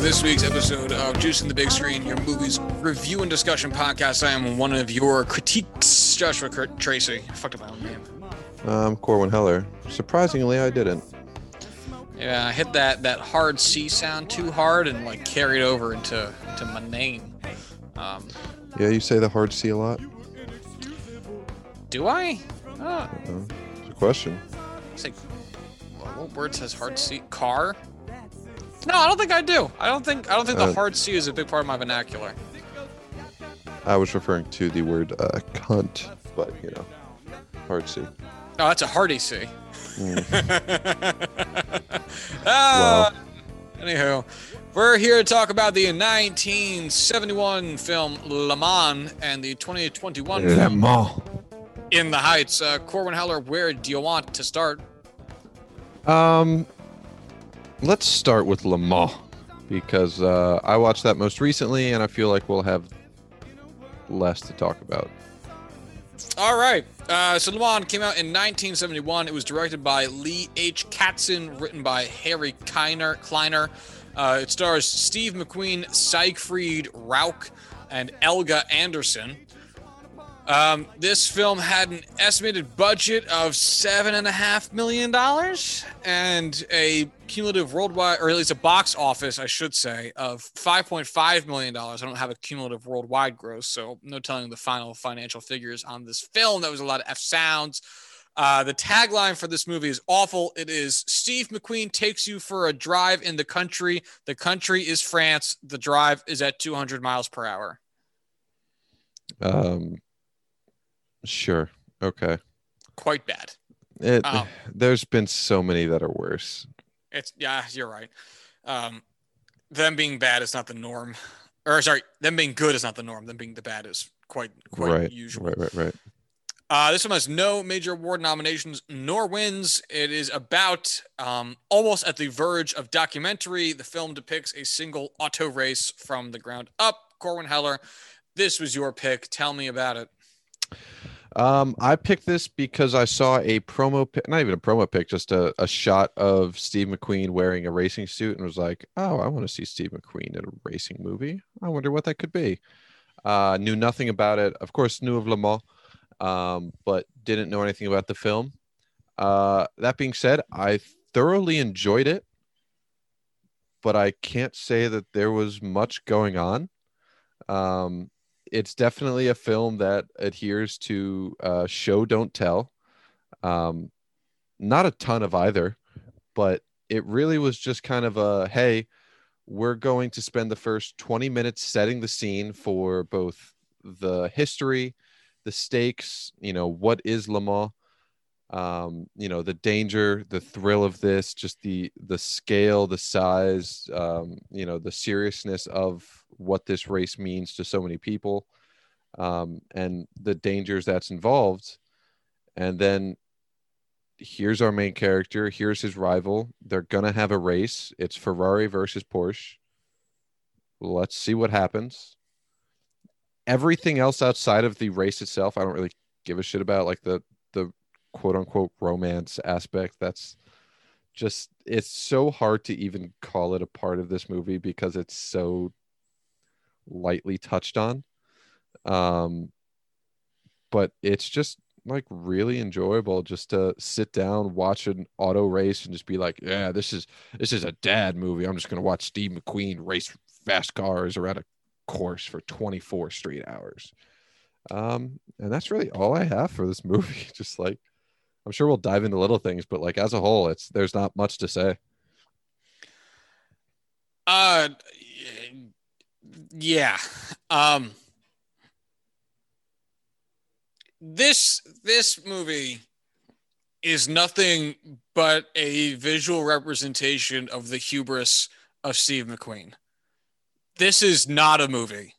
to this week's episode of Juice in the Big Screen, your movies review and discussion podcast. I am one of your critiques, Joshua Kurt Tracy. I fucked up my own name. Um, Corwin Heller. Surprisingly, I didn't. Yeah, I hit that that hard C sound too hard and like carried over into into my name. Um, Yeah, you say the hard C a lot. do I? Uh, it's a question. it's like, what what word says hard C? Car? No, I don't think I do. I don't think I don't think the Uh, hard C is a big part of my vernacular. I was referring to the word uh, cunt, but you know, hard C. Oh, that's a hearty C. Mm. Ah, Anywho, we're here to talk about the 1971 film Le Mans and the 2021 Le film Mans. In the Heights. Uh, Corwin Heller, where do you want to start? Um, let's start with Le because uh, I watched that most recently, and I feel like we'll have less to talk about. All right. Uh, so Le came out in 1971. It was directed by Lee H. Katzin, written by Harry Kleiner. Kleiner. Uh, it stars Steve McQueen, Siegfried Rauch, and Elga Andersen. Um, this film had an estimated budget of seven and a half million dollars and a cumulative worldwide, or at least a box office, I should say, of five point five million dollars. I don't have a cumulative worldwide gross, so no telling the final financial figures on this film. There was a lot of F sounds. Uh, the tagline for this movie is awful. It is Steve McQueen takes you for a drive in the country. The country is France. The drive is at 200 miles per hour. Um, sure. Okay. Quite bad. It, Oh. There's been so many that are worse. It's yeah, you're right. Um, them being bad is not the norm, or sorry, them being good is not the norm. Them being the bad is quite quite right. usual. Right. Right. Right. Uh, this one has no major award nominations nor wins. It is about um, almost at the verge of documentary. The film depicts a single auto race from the ground up. Corwin Heller, this was your pick. Tell me about it. Um, I picked this because I saw a promo, pic, not even a promo pic, just a, a shot of Steve McQueen wearing a racing suit and was like, oh, I want to see Steve McQueen in a racing movie. I wonder what that could be. Uh, knew nothing about it. Of course, knew of Le Mans, um, but didn't know anything about the film. Uh, that being said, I thoroughly enjoyed it, but I can't say that there was much going on. Um, it's definitely a film that adheres to uh, show don't tell. Um, not a ton of either but it really was just kind of a hey we're going to spend the first 20 minutes setting the scene for both the history the stakes you know what is le mans um, you know the danger the thrill of this just the the scale the size um, you know the seriousness of what this race means to so many people um, and the dangers that's involved. And then here's our main character here's his rival they're gonna have a race it's ferrari versus porsche. Let's see what happens. Everything else outside of the race itself i don't really give a shit about like the the quote unquote romance aspect that's just it's so hard to even call it a part of this movie because it's so lightly touched on. Um but it's just like really enjoyable just to sit down watch an auto race and just be like yeah this is this is a dad movie. I'm just going to watch steve mcqueen race fast cars around a course for 24 straight hours. Um and that's really all i have for this movie. Just like i'm sure we'll dive into little things but like as a whole it's there's not much to say Uh, yeah. Um, this this movie is nothing but a visual representation of the hubris of Steve McQueen. This is not a movie.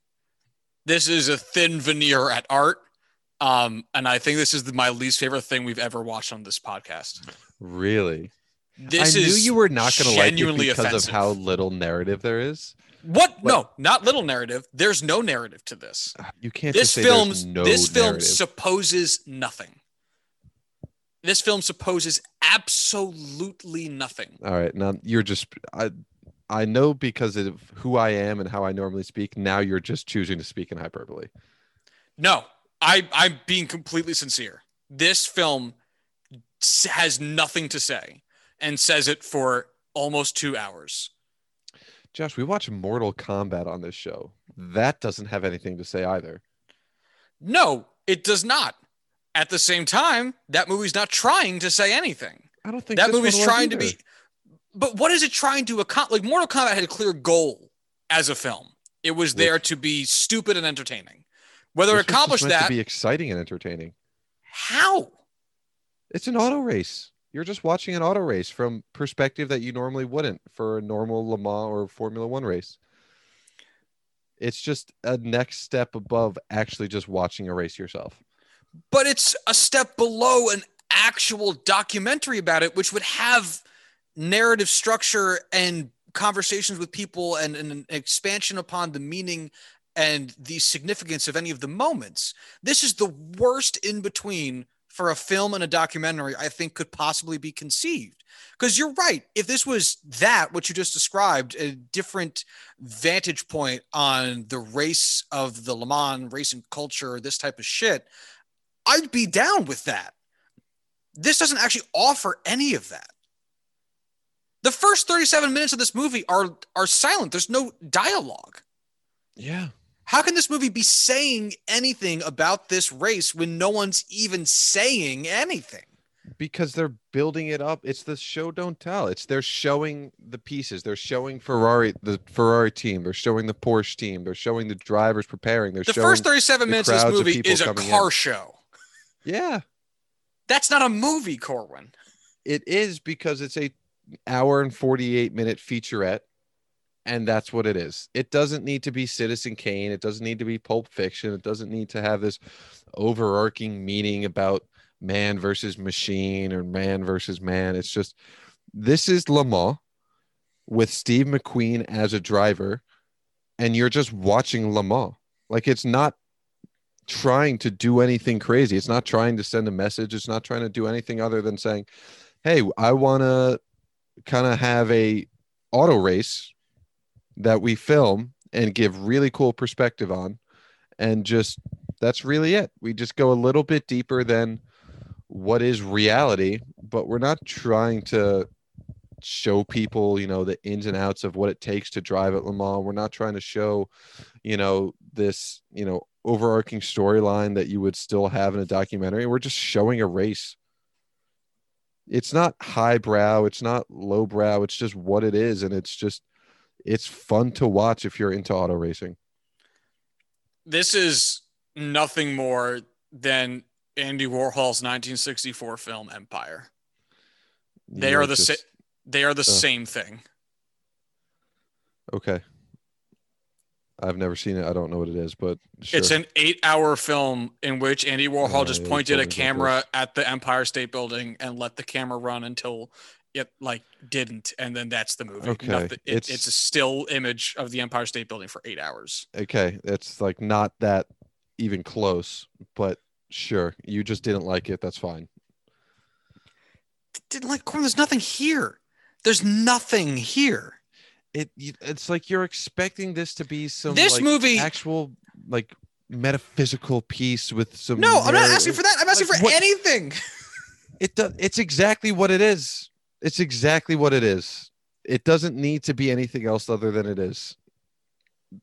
This is a thin veneer at art. Um, and I think this is the, my least favorite thing we've ever watched on this podcast. really This I knew is you were not going to like it because offensive. of how little narrative there is. What? No, not little narrative. There's no narrative to this. You can't This film, no this film narrative. supposes nothing. This film supposes absolutely nothing. All right, now you're just I I know because of who I am and how I normally speak. Now you're just choosing to speak in hyperbole. No, I I'm being completely sincere. This film has nothing to say and says it for almost 2 hours. Josh, we watch Mortal Kombat on this show. That doesn't have anything to say either. No, it does not. At the same time, that movie's not trying to say anything. I don't think That movie's trying to be but what is it trying to accomplish? Like Mortal Kombat had a clear goal as a film. It was there to be stupid and entertaining. Whether This it was just accomplished meant that, to be exciting and entertaining. how? It's an auto race. You're just watching an auto race from perspective that you normally wouldn't for a normal Le Mans or Formula One race. It's just a next step above actually just watching a race yourself. But it's a step below an actual documentary about it, which would have narrative structure and conversations with people and, and an expansion upon the meaning and the significance of any of the moments. This is the worst in between for a film and a documentary I think could possibly be conceived. Because you're right. If this was that, what you just described, a different vantage point on the race of the Le Mans race and culture, this type of shit, I'd be down with that. This doesn't actually offer any of that. The first 37 minutes of this movie are are silent. There's no dialogue. Yeah. How can this movie be saying anything about this race when no one's even saying anything? Because they're building it up. It's the show don't tell. It's they're showing the pieces. They're showing Ferrari, the Ferrari team. They're showing the Porsche team. They're showing the drivers preparing. They're The first 37 the minutes of this crowds of movie is a car in. show. Yeah. That's not a movie, Corwin. It is because it's a hour and 48 minute featurette and that's what it is. It doesn't need to be Citizen Kane, it doesn't need to be Pulp Fiction, it doesn't need to have this overarching meaning about man versus machine or man versus man. It's just this is Le Mans with Steve McQueen as a driver and you're just watching Le Mans. Like it's not trying to do anything crazy. It's not trying to send a message. It's not trying to do anything other than saying, "Hey, I want to kind of have a auto race that we film and give really cool perspective on and just that's really it. We just go a little bit deeper than what is reality, but we're not trying to show people, you know, the ins and outs of what it takes to drive at Le Mans. We're not trying to show, you know, this, you know, overarching storyline that you would still have in a documentary. We're just showing a race. It's not highbrow, it's not lowbrow, it's just what it is. And it's just it's fun to watch if you're into auto racing. This is nothing more than Andy Warhol's 1964 film Empire. They You are the just- sa- they are the uh. same thing. okay. I've never seen it. I don't know what it is, but sure. It's an eight-hour film in which Andy Warhol Oh, just pointed a camera at the Empire State Building and let the camera run until it like didn't, and then that's the movie. Okay, Nothing- it- it's- it's a still image of the Empire State Building for eight hours. okay. It's like not that even close, but sure. You just didn't like it. That's fine. Didn't like Corn. There's nothing here. There's nothing here. It it's like you're expecting this to be some This like, movie- actual like metaphysical piece with some No, I'm not asking for that. I'm asking Like, for what- anything. it does it's exactly what it is it's exactly what it is. It doesn't need to be anything else other than it is.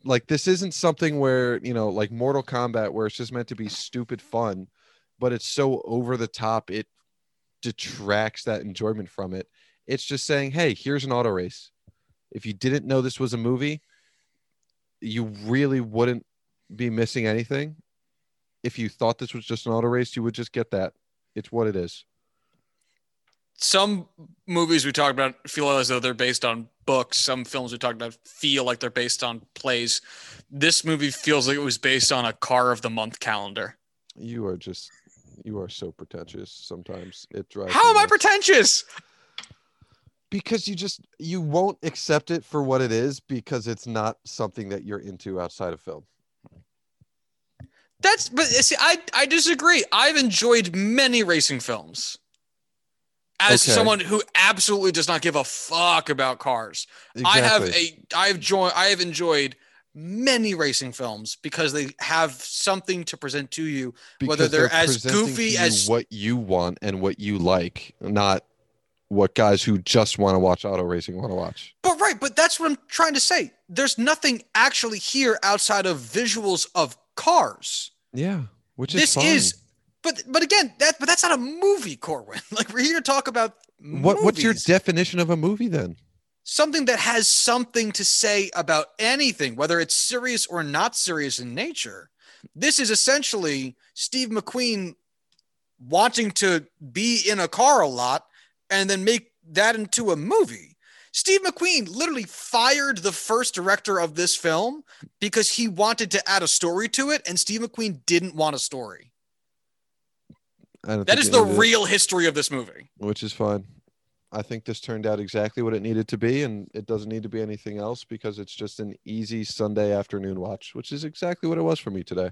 Like this isn't something where you know like mortal kombat where it's just meant to be stupid fun but it's so over the top it detracts that enjoyment from it. It's just saying hey here's an auto race. If you didn't know this was a movie you really wouldn't be missing anything. If you thought this was just an auto race you would just get that. It's what it is Some movies we talk about feel as though they're based on books. Some films we talk about feel like they're based on plays. This movie feels like it was based on a car of the month calendar. You are just you are so pretentious sometimes. It drives How am I pretentious? because you just you won't accept it for what it is because it's not something that you're into outside of film. That's but see, I I disagree. I've enjoyed many racing films. As Okay. someone who absolutely does not give a fuck about cars. I have a I've joined I have enjoyed many racing films because they have something to present to you. whether Because they're as goofy as- what you want and what you like, not what guys who just want to watch auto racing want to watch. But right, but that's what I'm trying to say. There's nothing actually here outside of visuals of cars. Yeah, which is this fine. is but but again, that but that's not a movie, Corwin. Like we're here to talk about what. What's your definition of a movie then? something that has something to say about anything, whether it's serious or not serious in nature. This is essentially Steve McQueen wanting to be in a car a lot and then make that into a movie. Steve McQueen literally fired the first director of this film because he wanted to add a story to it, and Steve McQueen didn't want a story. I don't That is the it, real history of this movie. which is fine. I think this turned out exactly what it needed to be, and it doesn't need to be anything else because it's just an easy Sunday afternoon watch, which is exactly what it was for me today.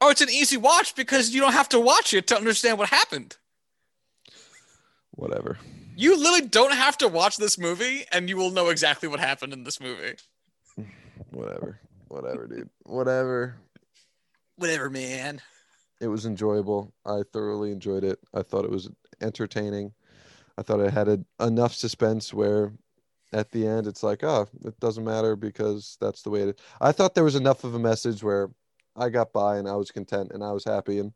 Oh, it's an easy watch because you don't have to watch it to understand what happened. Whatever. You literally don't have to watch this movie and you will know exactly what happened in this movie. Whatever. Whatever, dude. Whatever. Whatever, man. It was enjoyable. I thoroughly enjoyed it. I thought it was entertaining. I thought it had a, enough suspense where at the end it's like, oh, it doesn't matter because that's the way it is. I thought there was enough of a message where I got by and I was content and I was happy and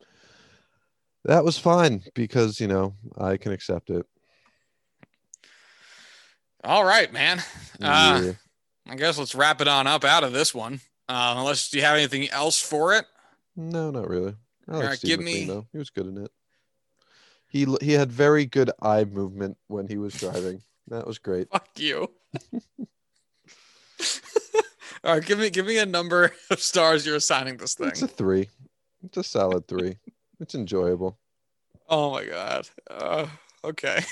that was fine because, you know, I can accept it. All right, man. Uh, Yeah. I guess let's wrap it on up out of this one. Uh, unless you have anything else for it. No, not really. Alright, Steve give me- though. He was good in it. He he had very good eye movement when he was driving. That was great. Fuck you. All right, give me give me a number of stars you're assigning this thing. It's a three. It's a solid three. It's enjoyable. Oh my god. Uh, okay.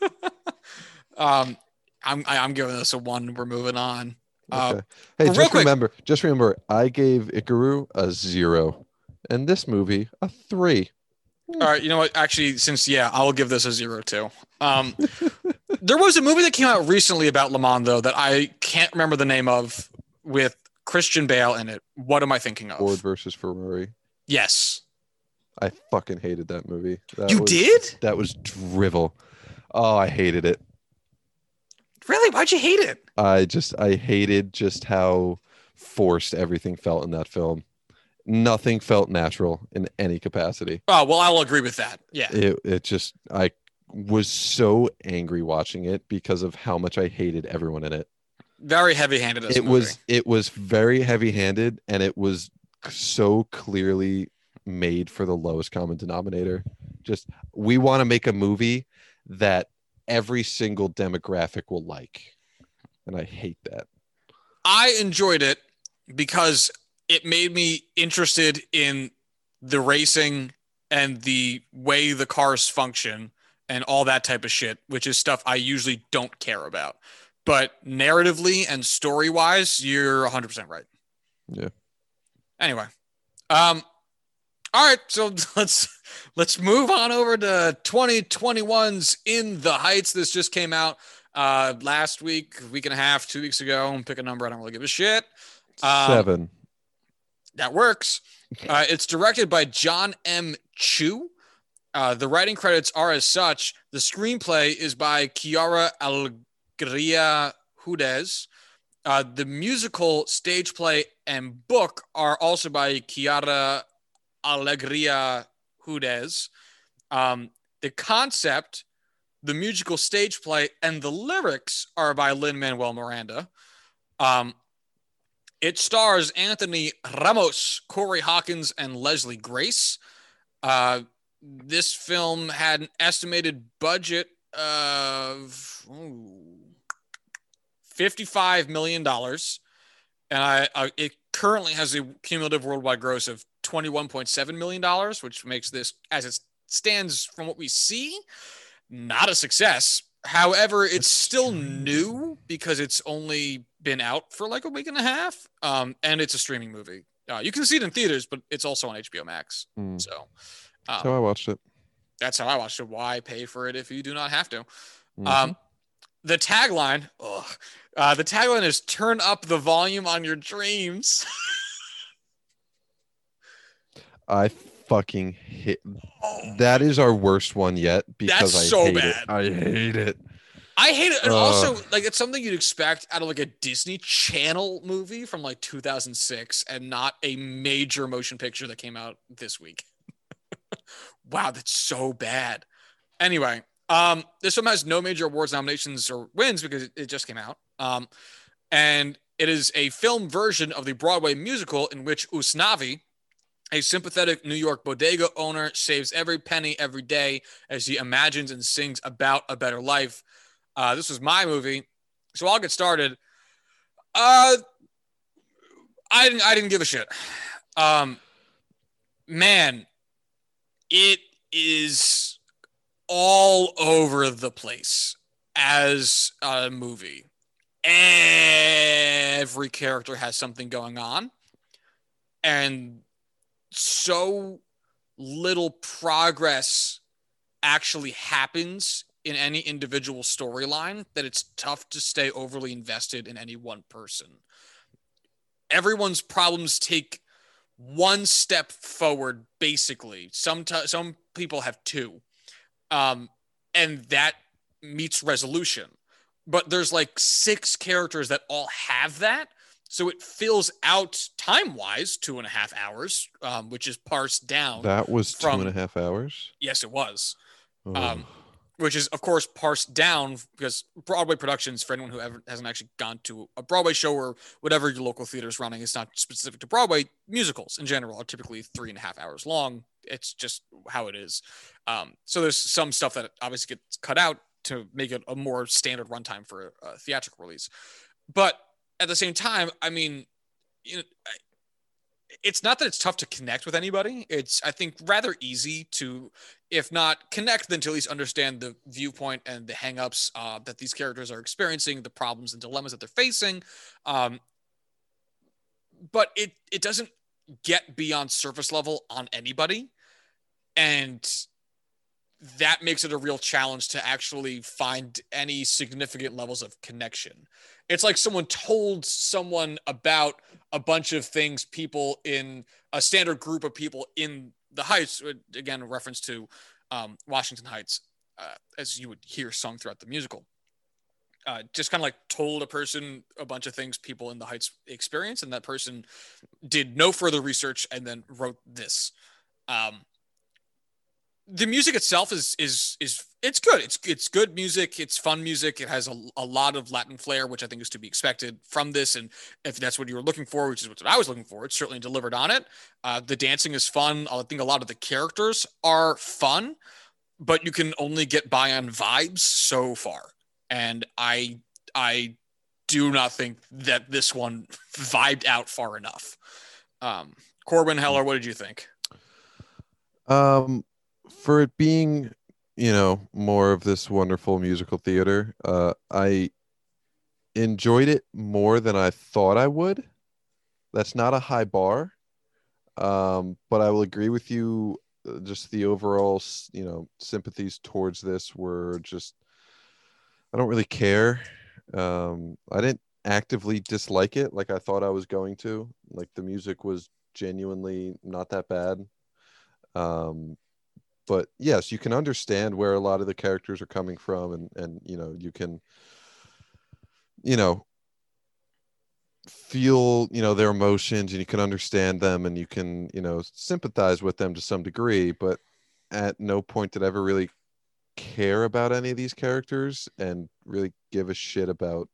um, I'm I- I'm giving this a one. We're moving on. Uh, Okay. hey, just quick- remember, just remember, I gave Ikaru a zero, and this movie a three. All right, you know what? Actually, since yeah, I will give this a zero too. Um, there was a movie that came out recently about Le Mans though that I can't remember the name of with Christian Bale in it. What am I thinking of? Ford versus Ferrari. Yes, I fucking hated that movie. That you was, did. That was drivel. Oh, I hated it. Really? Why'd you hate it? I just I hated just how forced everything felt in that film. Nothing felt natural in any capacity. Oh well, I will agree with that. Yeah. It it just I was so angry watching it because of how much I hated everyone in it. Very heavy-handed. As it was it was very heavy-handed and it was so clearly made for the lowest common denominator. Just we want to make a movie that every single demographic will like. And I hate that. I enjoyed it because it made me interested in the racing and the way the cars function and all that type of shit, which is stuff I usually don't care about. But narratively and story wise, you're 100% right. Yeah. Anyway, um, all right, so let's let's move on over to 2021's In the Heights. This just came out uh last week, week and a half, two weeks ago. Pick a number, I don't really give a shit. Um, Seven. That works. Uh, it's directed by John M. Chu. Uh, the writing credits are as such. The screenplay is by Quiara Alegria Hudes. Uh, the musical, stage play, and book are also by Quiara Alegria Hudes. Um, the concept, the musical stage play, and the lyrics are by Lin Manuel Miranda. Um, it stars Anthony Ramos, Corey Hawkins, and Leslie Grace. Uh, this film had an estimated budget of ooh, $55 million. And I, I, it currently has a cumulative worldwide gross of $21.7 million, which makes this, as it stands from what we see, not a success. However, it's still new because it's only been out for like a week and a half. Um, and it's a streaming movie. Uh, you can see it in theaters, but it's also on HBO Max. Mm. So, um, how I watched it. that's how I watched it. Why pay for it if you do not have to? Mhm. Um, the tagline, ugh, uh, the tagline is "Turn up the volume on your dreams." I fucking hate Oh, that is our worst one yet because That's I so hate bad. it. I hate it. I hate it, and Ugh. also like it's something you'd expect out of like a Disney Channel movie from like 2006, and not a major motion picture that came out this week. wow, that's so bad. Anyway, um, this film has no major awards nominations or wins because it, it just came out. Um, and it is a film version of the Broadway musical in which Usnavi, a sympathetic New York bodega owner, saves every penny every day as he imagines and sings about a better life. Uh, this was my movie, so I'll get started. Uh, I didn't. I didn't give a shit. Um, man, it is all over the place as a movie. Every character has something going on, and so little progress actually happens in any individual storyline that it's tough to stay overly invested in any one person. Everyone's problems take one step forward, basically. Some t- some people have two, um, and that meets resolution. But there's like six characters that all have that, so it fills out time wise two and a half hours, um, which is parsed down. That was two From- and a half hours. yes, it was Oh. Um, which is of course parsed down because Broadway productions, for anyone who ever hasn't actually gone to a Broadway show or whatever your local theater is running, it's not specific to Broadway. Musicals in general are typically three and a half hours long. It's just how it is. Um, so there's some stuff that obviously gets cut out to make it a more standard runtime for a theatrical release. But at the same time, I mean, you know, it's not that it's tough to connect with anybody. It's I think rather easy to if not connect, then to at least understand the viewpoint and the hangups uh, that these characters are experiencing, the problems and dilemmas that they're facing. Um, but it it doesn't get beyond surface level on anybody, and that makes it a real challenge to actually find any significant levels of connection. It's like someone told someone about a bunch of things people in a standard group of people in the Heights, uh, again, a reference to um, Washington Heights, uh, as you would hear sung throughout the musical. Uh, just kind of like told a person a bunch of things people in the Heights experience, and that person did no further research and then wrote this. Um, the music itself is is is it's good. It's it's good music. It's fun music. It has a, a lot of Latin flair, which I think is to be expected from this. And if that's what you were looking for, which is what I was looking for, it's certainly delivered on it. Uh, the dancing is fun. I think a lot of the characters are fun, but you can only get by on vibes so far. And I I do not think that this one vibed out far enough. Um, Corwin Heller, what did you think? Um, for it being, you know, more of this wonderful musical theater, uh, I enjoyed it more than I thought I would. That's not a high bar, um, but I will agree with you. uh, Just the overall, you know, sympathies towards this were just, I don't really care. Um, I didn't actively dislike it like I thought I was going to. Like the music was genuinely not that bad. Um, but yes, you can understand where a lot of the characters are coming from, and and you know you can, you know, feel you know their emotions, and you can understand them, and you can you know sympathize with them to some degree. But at no point did I ever really care about any of these characters and really give a shit about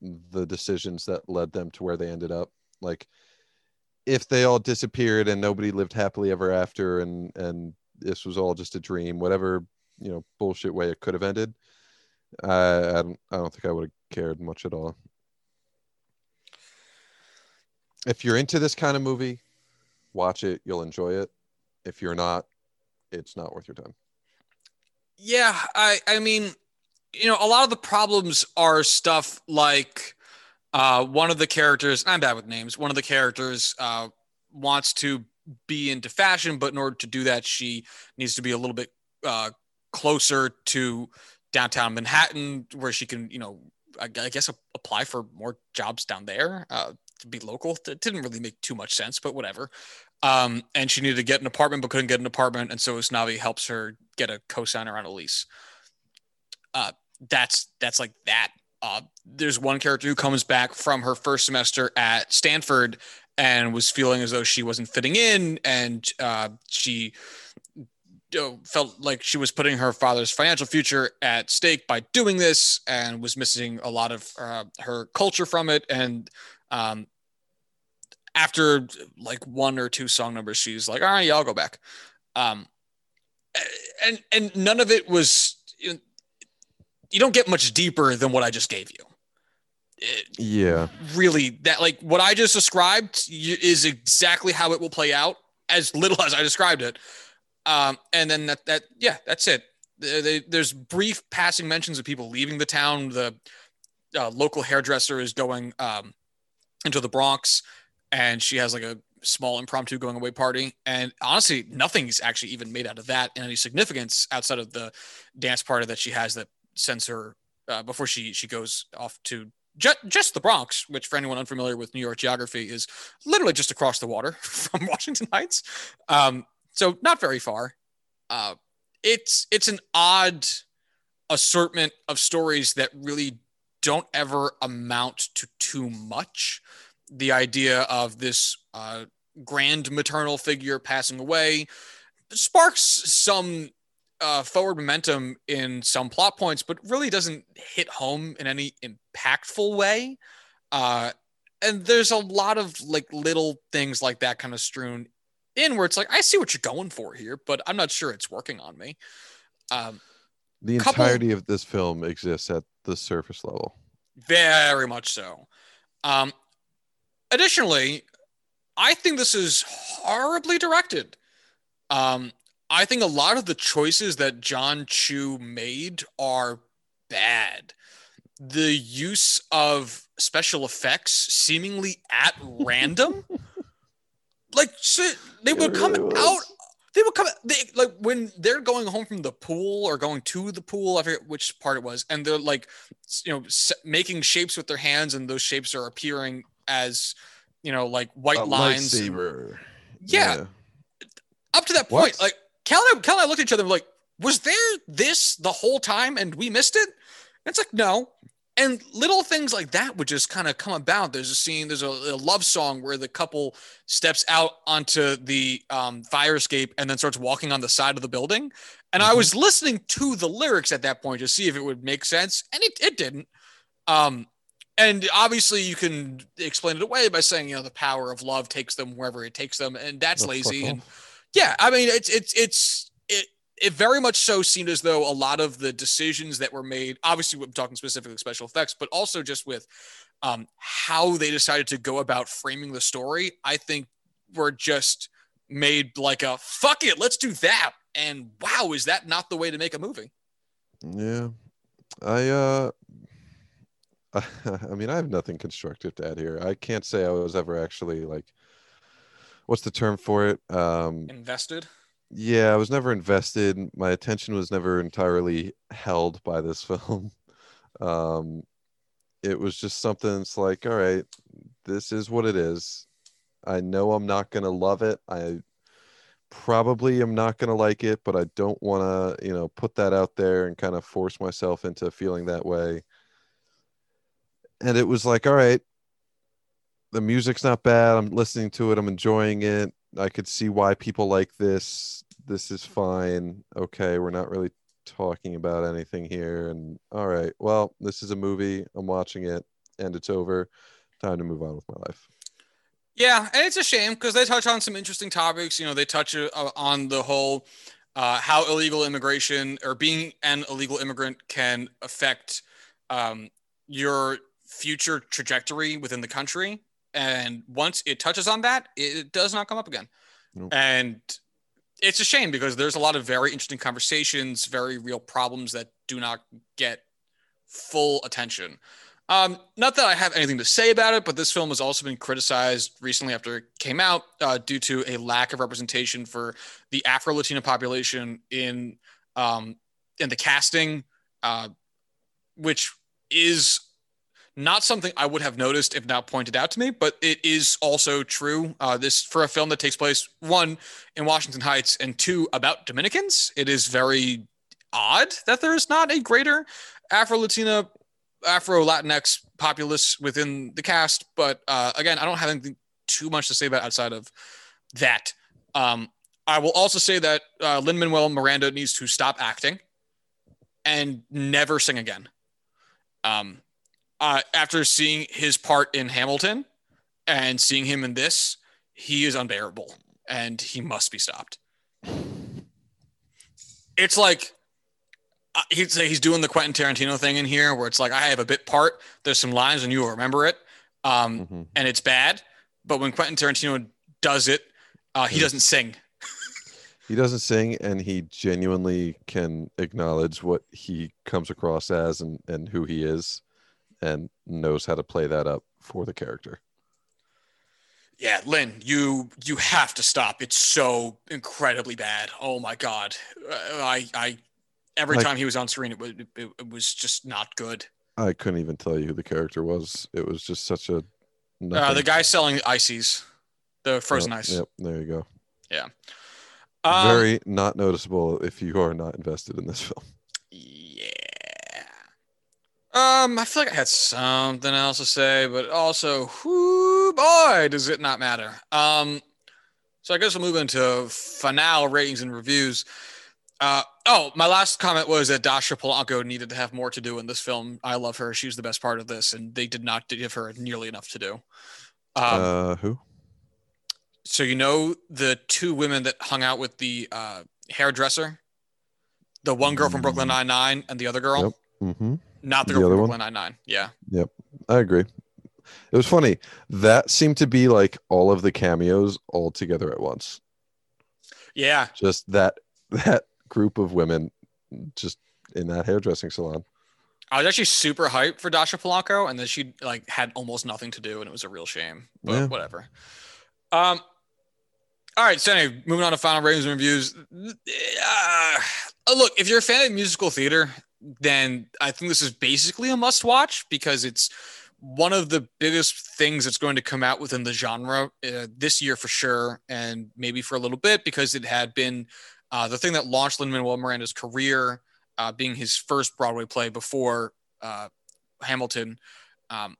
the decisions that led them to where they ended up. Like if they all disappeared and nobody lived happily ever after and and this was all just a dream whatever you know bullshit way it could have ended i don't, I don't think i would have cared much at all if you're into this kind of movie watch it you'll enjoy it if you're not it's not worth your time Yeah, I I mean, you know, a lot of the problems are stuff like uh, one of the characters. I'm bad with names. One of the characters uh, wants to be into fashion, but in order to do that, she needs to be a little bit uh, closer to downtown Manhattan, where she can, you know, I, I guess apply for more jobs down there uh, to be local. It didn't really make too much sense, but whatever. Um, and she needed to get an apartment, but couldn't get an apartment, and so Usnavi helps her get a co-signer on a lease. Uh, that's that's like that. Uh, there's one character who comes back from her first semester at Stanford and was feeling as though she wasn't fitting in, and uh, she felt like she was putting her father's financial future at stake by doing this, and was missing a lot of uh, her culture from it. And um, after like one or two song numbers, she's like, "All right, yeah, I'll go back." Um, and and none of it was. You don't get much deeper than what I just gave you. It, yeah. Really, that like what I just described is exactly how it will play out, as little as I described it. Um, and then that that yeah, that's it. They, they, there's brief passing mentions of people leaving the town. The uh, local hairdresser is going um, into the Bronx, and she has like a small impromptu going away party. And honestly, nothing's actually even made out of that in any significance outside of the dance party that she has that sends her uh, before she she goes off to just, just the Bronx, which for anyone unfamiliar with New York geography is literally just across the water from Washington Heights. Um, so not very far. Uh, it's it's an odd assortment of stories that really don't ever amount to too much. The idea of this uh, grand maternal figure passing away sparks some uh, forward momentum in some plot points, but really doesn't hit home in any impactful way. Uh, and there's a lot of like little things like that kind of strewn in where it's like I see what you're going for here, but I'm not sure it's working on me. Um, the couple, entirety of this film exists at the surface level. Very much so. Um, additionally, I think this is horribly directed. Um, I think a lot of the choices that John Chu made are bad. The use of special effects seemingly at random, like so they would come out. They would come they like when they're going home from the pool or going to the pool. I forget which part it was, and they're like, you know, making shapes with their hands, and those shapes are appearing as, you know, like white A lines. Lightsaber. Yeah. yeah. Up to that point, what? like Cal and, I, Cal and I looked at each other like, was there this the whole time and we missed it? And it's like, no. And little things like that would just kind of come about. There's a scene, there's a, a, love song where the couple steps out onto the um, fire escape and then starts walking on the side of the building. And mm-hmm. I was listening to the lyrics at that point to see if it would make sense, and it, it didn't. Um, and obviously, you can explain it away by saying, you know, the power of love takes them wherever it takes them, and that's lazy. And yeah, I mean, it's it's it's it it very much so seemed as though a lot of the decisions that were made, obviously, we're talking specifically special effects, but also just with um, how they decided to go about framing the story, I think were just made like a fuck it, let's do that. And wow, is that not the way to make a movie? Yeah, I uh, I mean, I have nothing constructive to add here. I can't say I was ever actually like what's the term for it? Um, invested. Yeah, I was never invested. My attention was never entirely held by this film. Um, it was just something. It's like, all right, this is what it is. I know I'm not gonna love it. I probably am not gonna like it, but I don't want to, you know, put that out there and kind of force myself into feeling that way. And it was like, all right, the music's not bad. I'm listening to it. I'm enjoying it. I could see why people like this. This is fine. Okay, we're not really talking about anything here. And all right, well, this is a movie. I'm watching it, and it's over. Time to move on with my life. Yeah, and it's a shame because they touch on some interesting topics. You know, they touch uh, on the whole uh, how illegal immigration or being an illegal immigrant can affect um, your future trajectory within the country and once it touches on that, it does not come up again. Nope. And it's a shame because there's a lot of very interesting conversations, very real problems that do not get full attention. Um, not that I have anything to say about it, but this film has also been criticized recently after it came out uh, due to a lack of representation for the Afro Latina population in um, in the casting, uh, which is not something I would have noticed if not pointed out to me, but it is also true. Uh, this for a film that takes place one in Washington Heights and two about Dominicans. It is very odd that there is not a greater Afro Latina, Afro Latinx populace within the cast. But uh, again, I don't have anything too much to say about outside of that. Um, I will also say that uh, Lin Manuel Miranda needs to stop acting and never sing again. Um, uh, after seeing his part in Hamilton and seeing him in this, he is unbearable and he must be stopped. It's like uh, he's say he's doing the Quentin Tarantino thing in here, where it's like I have a bit part. There's some lines and you will remember it, um, Mm-hmm. and it's bad. But when Quentin Tarantino does it, uh, he doesn't sing. He doesn't sing, and he genuinely can acknowledge what he comes across as and, and who he is, and knows how to play that up for the character. Yeah, Lin, you you have to stop. It's so incredibly bad. Oh my god, uh, I I every Like- time he was on screen, it was it, it was just not good. I couldn't even tell you who the character was. It was just such a Uh, the guy selling ices, the frozen ice. Yep, there you go. Um, Very not noticeable if you are not invested in this film. Um, I feel like I had something else to say, but also, whoo, boy, does it not matter. Um, so I guess we'll move into finale ratings and reviews. Uh, oh, my last comment was that Dasha Polanco needed to have more to do in this film. I love her; she's the best part of this, and they did not give her nearly enough to do. Um, uh, who? so you know the two women that hung out with the uh, hairdresser, the one girl from Brooklyn Nine Nine and the other girl. Yep. Mm-hmm. Not the The other one? Brooklyn Nine Nine. Yeah. Yep, I agree. It was funny. That seemed to be like all of the cameos all together at once. Yeah. Just that that group of women just in that hairdressing salon. I was actually super hyped for Dasha Polanco, and then she like had almost nothing to do, and it was a real shame. But Yeah. whatever. Um. All right. So anyway, moving on to final ratings and reviews. Uh, look, if you're a fan of musical theater, then I think this is basically a must-watch because it's one of the biggest things that's going to come out within the genre uh, this year for sure, and maybe for a little bit because it had been uh, the thing that launched Lin Manuel Miranda's career, uh, being his first Broadway play before uh, Hamilton, um,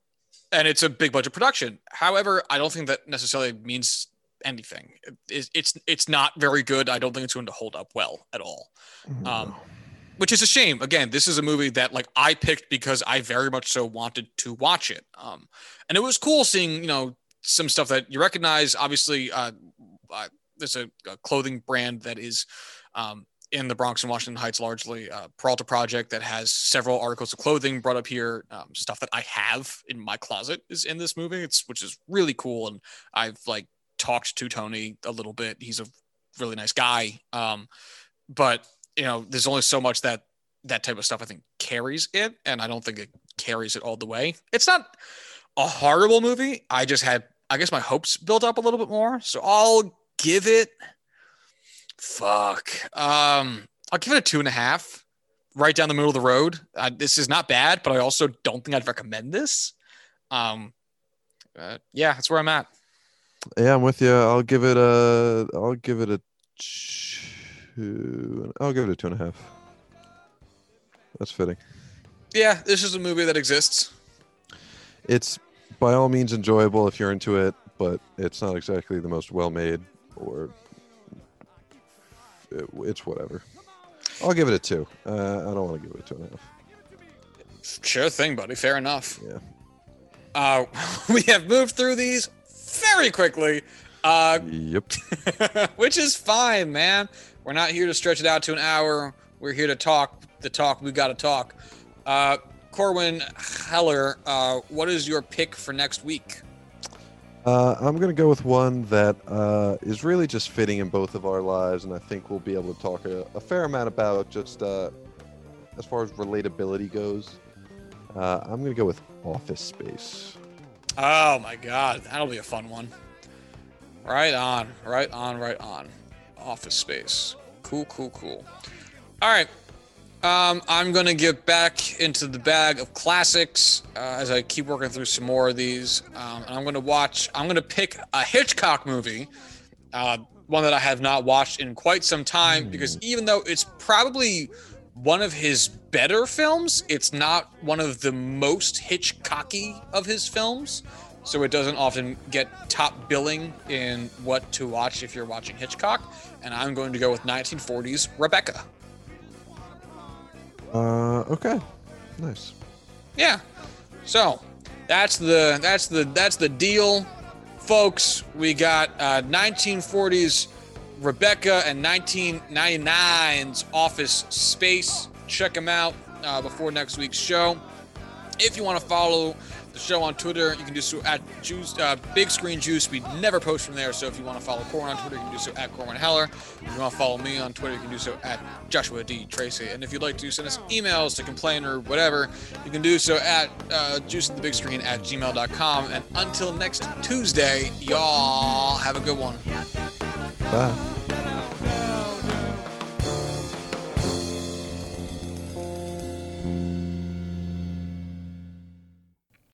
and it's a big budget production. However, I don't think that necessarily means anything. It, it's it's not very good. I don't think it's going to hold up well at all Um, which is a shame. Again, this is a movie that like I picked because I very much so wanted to watch it. Um, and it was cool seeing you know some stuff that you recognize. Obviously, uh, uh, there's a, a clothing brand that is um, in the Bronx and Washington Heights largely. Uh, Peralta Project that has several articles of clothing brought up here. Um, stuff that I have in my closet is in this movie. It's which is really cool, and I've like talked to Tony a little bit. He's a really nice guy. Um, but you know, there's only so much that that type of stuff I think carries it, and I don't think it carries it all the way. It's not a horrible movie. I just had, I guess, my hopes built up a little bit more, so I'll give it. Fuck. Um, I'll give it a two and a half. Right down the middle of the road. Uh, this is not bad, but I also don't think I'd recommend this. Um, uh, yeah, that's where I'm at. Yeah, I'm with you. I'll give it a. I'll give it a two. I'll give it a two and a half. That's fitting. Yeah, this is a movie that exists. It's by all means enjoyable if you're into it, but it's not exactly the most well made or. It, it's whatever. I'll give it a two. Uh, I don't want to give it a two and a half. Sure thing, buddy. Fair enough. Yeah. Uh, we have moved through these very quickly, uh, Yep. which is fine, man. We're not here to stretch it out to an hour. We're here to talk the talk we got to talk. Uh, Corwin Heller, uh, what is your pick for next week? Uh, I'm going to go with one that uh, is really just fitting in both of our lives, and I think we'll be able to talk a, a fair amount about just uh, as far as relatability goes. Uh, I'm going to go with Office Space. Oh my God, that'll be a fun one. Right on, right on, right on. Office Space. Cool, cool, cool. All right. Um, I'm going to get back into the bag of classics uh, as I keep working through some more of these. Um, and I'm going to watch, I'm going to pick a Hitchcock movie, uh, one that I have not watched in quite some time, because even though it's probably one of his better films, it's not one of the most Hitchcocky of his films. So it doesn't often get top billing in what to watch if you're watching Hitchcock. And I'm going to go with 1940s Rebecca. Uh, okay, nice. Yeah. So that's the that's the that's the deal, folks. We got uh, 1940s Rebecca and 1999's Office Space. Check them out uh, before next week's show. If you want to follow the show on Twitter, you can do so at Juice, uh, Big Screen Juice. We never post from there, so if you want to follow Corwin on Twitter, you can do so at Corwin Heller. If you want to follow me on Twitter, you can do so at Joshua D Tracy. And if you'd like to send us emails to complain or whatever, you can do so at uh, Juice the Big Screen at gmail.com. And until next Tuesday, y'all have a good one. Bye.